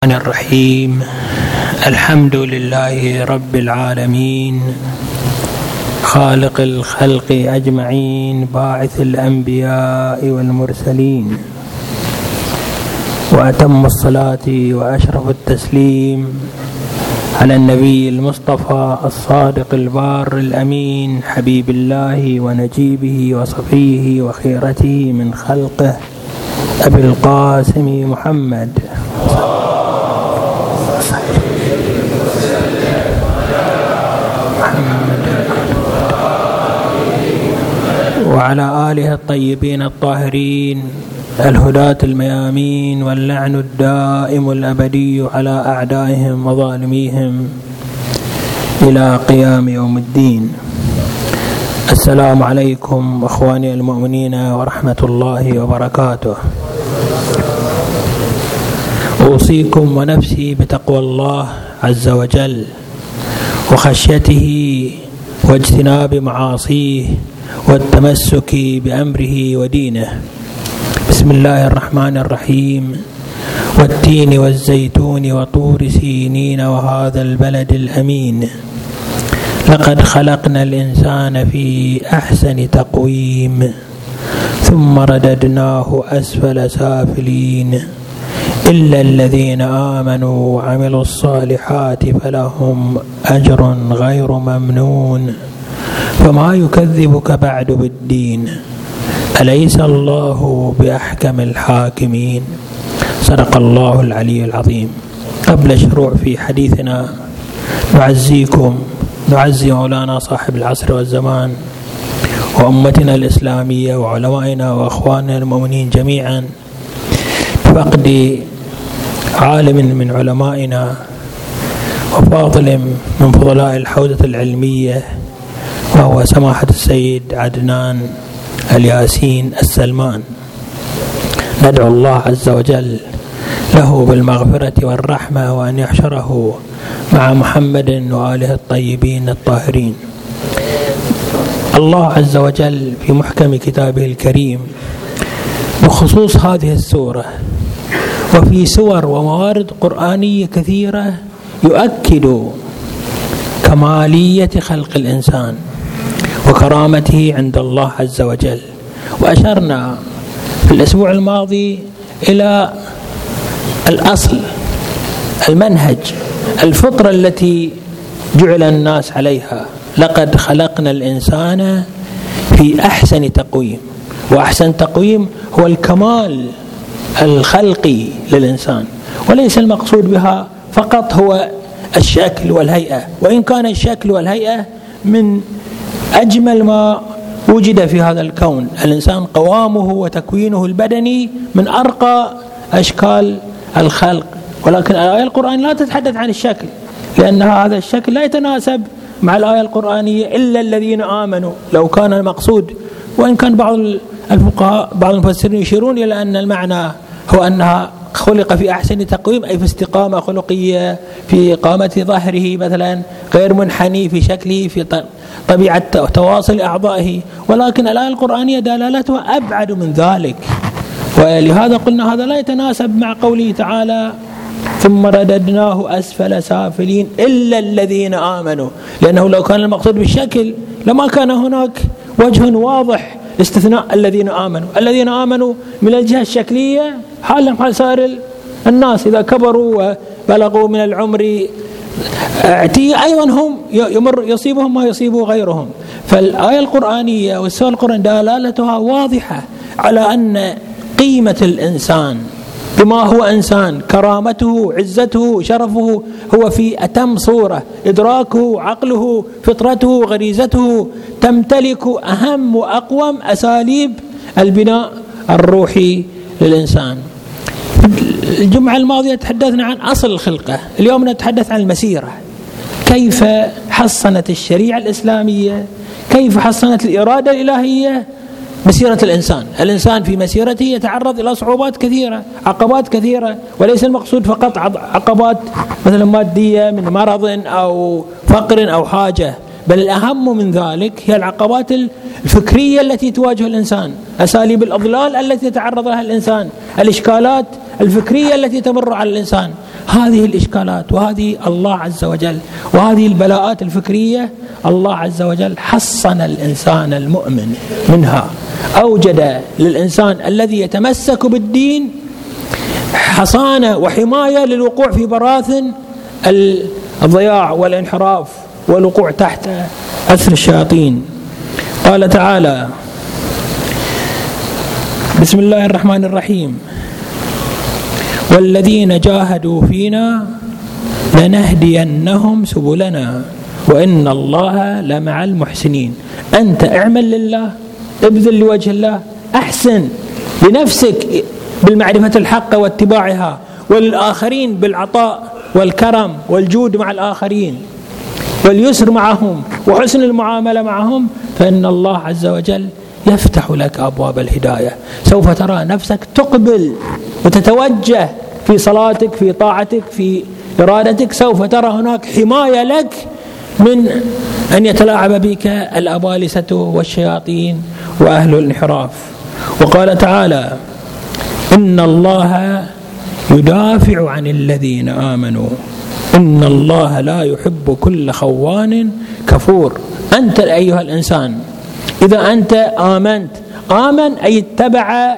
الرحمن الرحيم. الحمد لله رب العالمين. خالق الخلق أجمعين باعث الأنبياء والمرسلين. وأتم الصلاة وأشرف التسليم على النبي المصطفى الصادق البار الأمين حبيب الله ونجيبه وصفيه وخيرته من خلقه أبي القاسم محمد. وعلى آله الطيبين الطاهرين الهداة الميامين واللعن الدائم الأبدي على أعدائهم وظالميهم إلى قيام يوم الدين. السلام عليكم أخواني المؤمنين ورحمة الله وبركاته. أوصيكم ونفسي بتقوى الله عز وجل وخشيته واجتناب معاصيه والتمسك بأمره ودينه. بسم الله الرحمن الرحيم. والتين والزيتون وطور سينين وهذا البلد الأمين. لقد خلقنا الإنسان في أحسن تقويم. ثم رددناه أسفل سافلين. إلا الذين آمنوا وعملوا الصالحات فلهم أجر غير ممنون. فما يكذبك بعد بالدين؟ أليس الله بأحكم الحاكمين؟ صدق الله العلي العظيم. قبل الشروع في حديثنا نعزيكم نعزي مولانا صاحب العصر والزمان وأمتنا الإسلامية وعلمائنا وأخواننا المؤمنين جميعا بفقد عالم من علمائنا وفاضل من فضلاء الحوزة العلمية وهو سماحة السيد عدنان الياسين السلمان. ندعو الله عز وجل له بالمغفرة والرحمة وأن يحشره مع محمد وآله الطيبين الطاهرين. الله عز وجل في محكم كتابه الكريم بخصوص هذه السورة وفي سور وموارد قرآنية كثيرة يؤكد كمالية خلق الإنسان وكرامته عند الله عز وجل. وأشرنا في الأسبوع الماضي إلى الأصل المنهج الفطرة التي جعل الناس عليها. لقد خلقنا الإنسان في أحسن تقويم وأحسن تقويم هو الكمال الخلقي للإنسان وليس المقصود بها فقط هو الشكل والهيئة. وإن كان الشكل والهيئة من أجمل ما وجد في هذا الكون. الإنسان قوامه وتكوينه البدني من أرقى أشكال الخلق. ولكن الآية القرآنية لا تتحدث عن الشكل لأن هذا الشكل لا يتناسب مع الآية القرآنية إلا الذين آمنوا. لو كان المقصود وإن كان بعض الفقهاء بعض المفسرين يشيرون إلى أن المعنى هو أنها خلق في أحسن تقويم أي في استقامة خلقية في إقامة ظهره مثلا غير منحني في شكله في طبيعة تواصل أعضائه. ولكن الآية القرآنية دلالتها أبعد من ذلك. ولهذا قلنا هذا لا يتناسب مع قوله تعالى ثم رددناه أسفل سافلين إلا الذين آمنوا. لأنه لو كان المقصود بالشكل لما كان هناك وجه واضح استثناء الذين آمنوا. الذين آمنوا من الجهة الشكلية حالهم حال سائر الناس إذا كبروا وبلغوا من العمر أيضا هم يمر يصيبهم ما يصيب غيرهم. فالآية القرآنية والسورة القرآنية دلالتها واضحة على أن قيمة الإنسان بما هو إنسان كرامته عزته شرفه هو في أتم صورة. إدراكه عقله فطرته غريزته تمتلك أهم وأقوم أساليب البناء الروحي للإنسان. الجمعة الماضية تحدثنا عن أصل الخلقة اليوم نتحدث عن المسيرة. كيف حصنت الشريعة الإسلامية؟ كيف حصنت الإرادة الإلهية؟ مسيرة الإنسان. الإنسان في مسيرته يتعرض إلى صعوبات كثيرة عقبات كثيرة وليس المقصود فقط عقبات مثلا مادية من مرض أو فقر أو حاجة بل الأهم من ذلك هي العقبات الفكرية التي تواجه الإنسان أساليب الأضلال التي يتعرض لها الإنسان الإشكالات الفكرية التي تمر على الإنسان. هذه الإشكالات وهذه الله عز وجل وهذه البلاءات الفكرية الله عز وجل حصن الإنسان المؤمن منها. أوجد للإنسان الذي يتمسك بالدين حصانة وحماية للوقوع في براثن الضياع والانحراف والوقوع تحت أثر الشياطين. قال تعالى بسم الله الرحمن الرحيم. والذين جاهدوا فينا لنهدينهم سبلنا وإن الله لمع المحسنين. أنت اعمل لله ابذل لوجه الله أحسن لنفسك بالمعرفة الحق واتباعها وللآخرين بالعطاء والكرم والجود مع الآخرين واليسر معهم وحسن المعاملة معهم فإن الله عز وجل يفتح لك أبواب الهداية. سوف ترى نفسك تقبل وتتوجه في صلاتك في طاعتك في إرادتك سوف ترى هناك حماية لك من أن يتلاعب بك الأبالسة والشياطين وأهل الانحراف. وقال تعالى إن الله يدافع عن الذين آمنوا. إن الله لا يحب كل خوان كفور. أنت أيها الإنسان إذا أنت آمنت آمن أي اتبع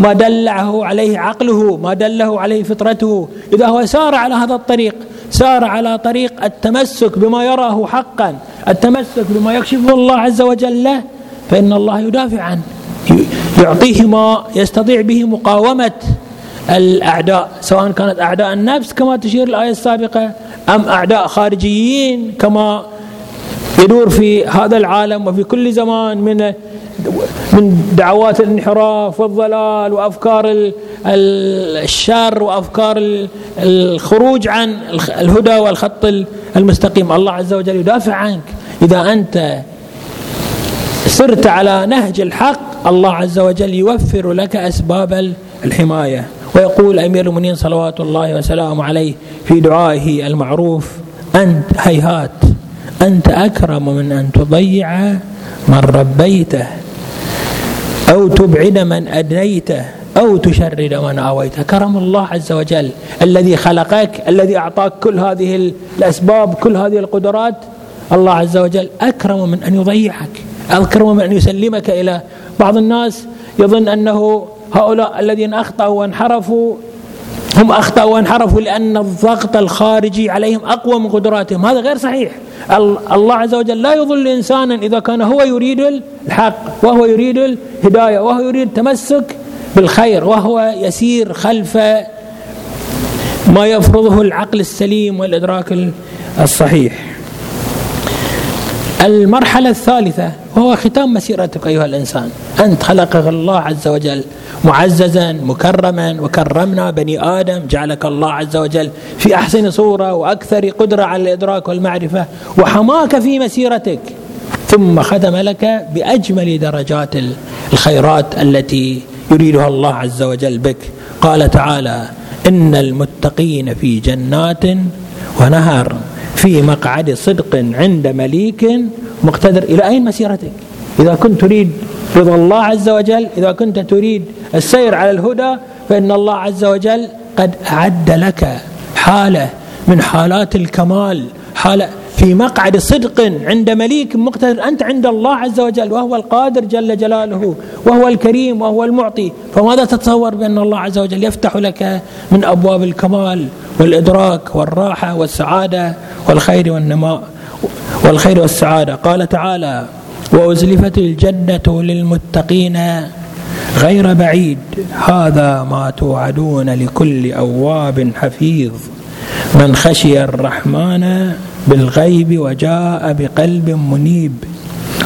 ما دله عليه عقله ما دله عليه فطرته. إذا هو سار على هذا الطريق سار على طريق التمسك بما يراه حقا التمسك بما يكشفه الله عز وجل له فإن الله يدافع عنه يعطيه ما يستطيع به مقاومة الأعداء سواء كانت أعداء النفس كما تشير الآية السابقة أم أعداء خارجيين كما يدور في هذا العالم وفي كل زمان من من دعوات الانحراف والضلال وأفكار الشر وأفكار الخروج عن الهدى والخط المستقيم. الله عز وجل يدافع عنك. إذا أنت سرت على نهج الحق الله عز وجل يوفر لك أسباب الحماية. ويقول أمير المؤمنين صلوات الله وسلامه عليه في دعائه المعروف أنت هيهات أنت أكرم من أن تضيع من ربيته. أو تبعد من أدنيته أو تشرد من آويته كرم الله عز وجل الذي خلقك الذي أعطاك كل هذه الأسباب كل هذه القدرات. الله عز وجل أكرم من أن يضيعك أكرم من أن يسلمك إلى بعض الناس. يظن أنه هؤلاء الذين أخطأوا وانحرفوا هم أخطأوا وانحرفوا لأن الضغط الخارجي عليهم أقوى من قدراتهم. هذا غير صحيح. الله عز وجل لا يضل إنسانا إذا كان هو يريد الحق وهو يريد الهداية وهو يريد التمسك بالخير وهو يسير خلف ما يفرضه العقل السليم والإدراك الصحيح. المرحلة الثالثة وهو ختام مسيرتك أيها الإنسان. أنت خلقك الله عز وجل معززا مكرما وكرمنا بني آدم جعلك الله عز وجل في أحسن صورة وأكثر قدرة على الإدراك والمعرفة وحماك في مسيرتك. ثم ختم لك بأجمل درجات الخيرات التي يريدها الله عز وجل بك. قال تعالى إن المتقين في جنات ونهر في مقعد صدق عند مليك مقتدر. إلى أين مسيرتك؟ إذا كنت تريد رضا الله عز وجل إذا كنت تريد السير على الهدى فإن الله عز وجل قد أعد لك حالة من حالات الكمال حالة في مقعد صدق عند مليك مقتدر أنت عند الله عز وجل وهو القادر جل جلاله وهو الكريم وهو المعطي. فماذا تتصور بأن الله عز وجل يفتح لك من أبواب الكمال والإدراك والراحة والسعادة والخير والنماء والخير والسعادة؟ قال تعالى وأزلفت الجنة للمتقين غير بعيد. هذا ما توعدون لكل أواب حفيظ. من خشي الرحمن بالغيب وجاء بقلب منيب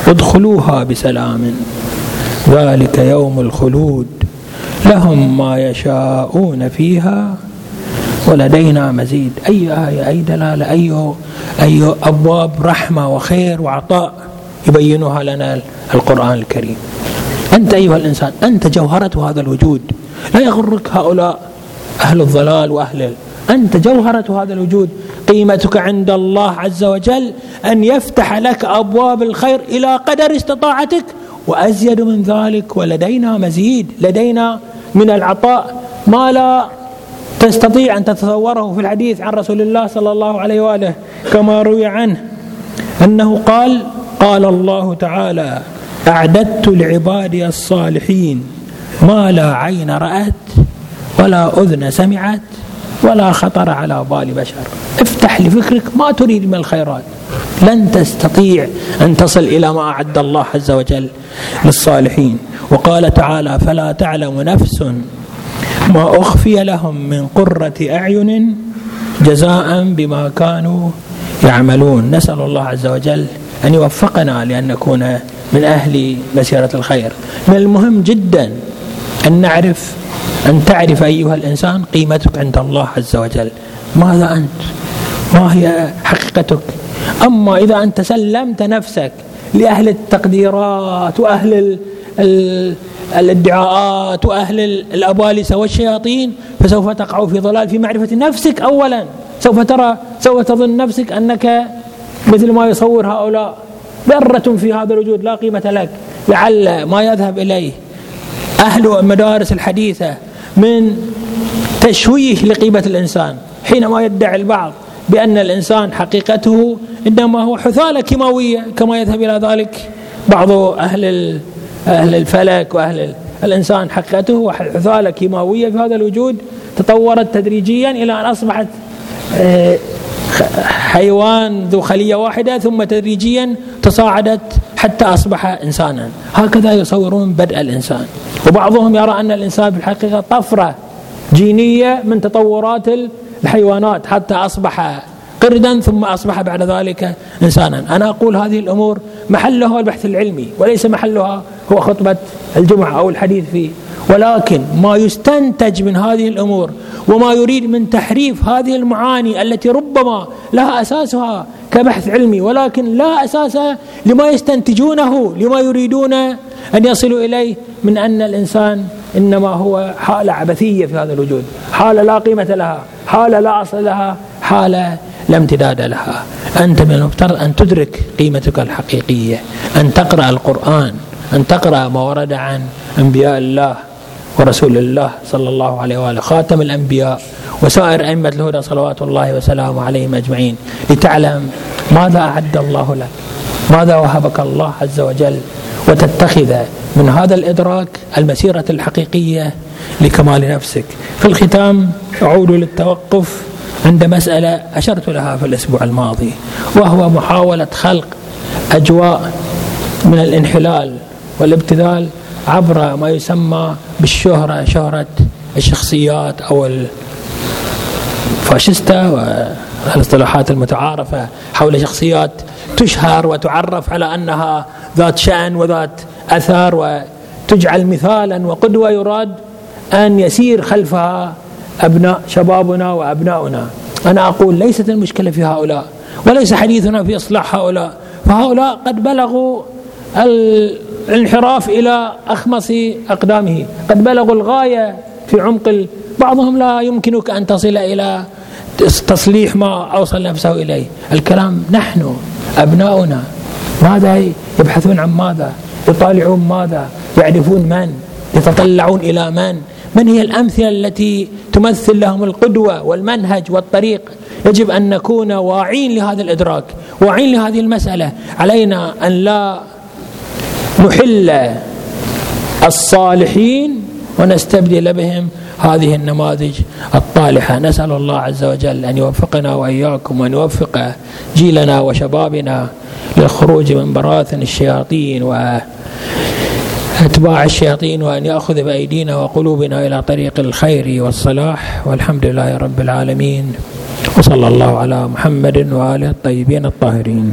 ادخلوها بسلام. ذلك يوم الخلود. لهم ما يشاءون فيها. ولدينا مزيد. أي آية؟ أي دلالة؟ أي أي أبواب رحمة وخير وعطاء. يبينها لنا القرآن الكريم. أنت أيها الإنسان أنت جوهرة هذا الوجود. لا يغرك هؤلاء أهل الضلال وأهل أنت جوهرة هذا الوجود. قيمتك عند الله عز وجل أن يفتح لك أبواب الخير إلى قدر استطاعتك. وأزيد من ذلك ولدينا مزيد. لدينا من العطاء. ما لا تستطيع أن تتصوره في الحديث عن رسول الله صلى الله عليه وآله كما روي عنه أنه قال قال الله تعالى أعددت لعبادي الصالحين ما لا عين رأت ولا أذن سمعت ولا خطر على بال بشر. افتح لفكرك ما تريد من الخيرات. لن تستطيع أن تصل إلى ما أعد الله عز وجل للصالحين. وقال تعالى فلا تعلم نفس ما أخفي لهم من قرة أعين جزاء بما كانوا يعملون. نسأل الله عز وجل أن يوفقنا لأن نكون من أهل مسيرة الخير. من المهم جدا أن نعرف أن تعرف أيها الإنسان قيمتك عند الله عز وجل. ماذا أنت؟ ما هي حقيقتك؟ أما إذا أنت سلمت نفسك لأهل التقديرات وأهل ال ال الادعاءات وأهل الأبالسة والشياطين فسوف تقع في ضلال في معرفة نفسك أولا. سوف ترى سوف تظن نفسك أنك مثل ما يصور هؤلاء ذرة في هذا الوجود لا قيمة لك. لعل ما يذهب إليه أهل المدارس الحديثة من تشويه لقيمة الإنسان حينما يدعي البعض بأن الإنسان حقيقته إنما هو حثالة كيماوية كما يذهب إلى ذلك بعض أهل أهل الفلك وأهل الإنسان حقيقته حثالة كيماوية في هذا الوجود تطورت تدريجيا إلى أن أصبحت آه، حيوان ذو خلية واحدة ثم تدريجيا تصاعدت حتى أصبح إنسانا. هكذا يصورون بدء الإنسان. وبعضهم يرى أن الإنسان في الحقيقة طفرة جينية من تطورات الحيوانات حتى أصبح قردا ثم أصبح بعد ذلك إنسانا. أنا أقول هذه الأمور محلها البحث العلمي وليس محلها هو خطبة الجمعة أو الحديث فيه ولكن ما يستنتج من هذه الأمور وما يريد من تحريف هذه المعاني التي ربما لها أساسها كبحث علمي ولكن لا أساس لما يستنتجونه لما يريدون أن يصلوا إليه من أن الإنسان إنما هو حالة عبثية في هذا الوجود، حالة لا قيمة لها، حالة لا أصل لها، حالة لا امتداد لها. أنت من المفترض أن تدرك قيمتك الحقيقية، أن تقرأ القرآن، أن تقرأ ما ورد عن أنبياء الله ورسول الله صلى الله عليه وآله خاتم الأنبياء وسائر أئمة الهدى صلوات الله وسلامه عليهم أجمعين. لتعلم ماذا أعد الله لك ماذا وهبك الله عز وجل وتتخذ من هذا الإدراك المسيرة الحقيقية لكمال نفسك. في الختام أعود للتوقف عند مسألة أشرت لها في الأسبوع الماضي وهو محاولة خلق أجواء من الانحلال والابتذال عبر ما يسمى بالشهرة شهرة الشخصيات أو الفاشستا والاصطلاحات المتعارفة حول شخصيات تشهر وتعرف على أنها ذات شأن وذات أثر وتجعل مثالا وقدوة يراد أن يسير خلفها أبناء شبابنا وأبناؤنا. أنا أقول ليست المشكلة في هؤلاء وليس حديثنا في إصلاح هؤلاء فهؤلاء قد بلغوا الانحراف إلى أخمص أقدامه. قد بلغوا الغاية في عمق بعضهم لا يمكنك أن تصل إلى تصليح ما أوصل نفسه إليه. الكلام نحن أبناؤنا. ماذا يبحثون عن ماذا؟ يطالعون ماذا؟ يعرفون من؟ يتطلعون إلى من؟ من هي الأمثلة التي تمثل لهم القدوة والمنهج والطريق؟ يجب أن نكون واعين لهذا الإدراك واعين لهذه المسألة. علينا أن لا نحل الصالحين ونستبدل بهم هذه النماذج الطالحة. نسأل الله عز وجل أن يوفقنا وإياكم وأن يوفق جيلنا وشبابنا للخروج من براثن الشياطين و أتباع الشياطين وأن يأخذ بأيدينا وقلوبنا إلى طريق الخير والصلاح. والحمد لله رب العالمين. وصلى الله على محمد وآله الطيبين الطاهرين.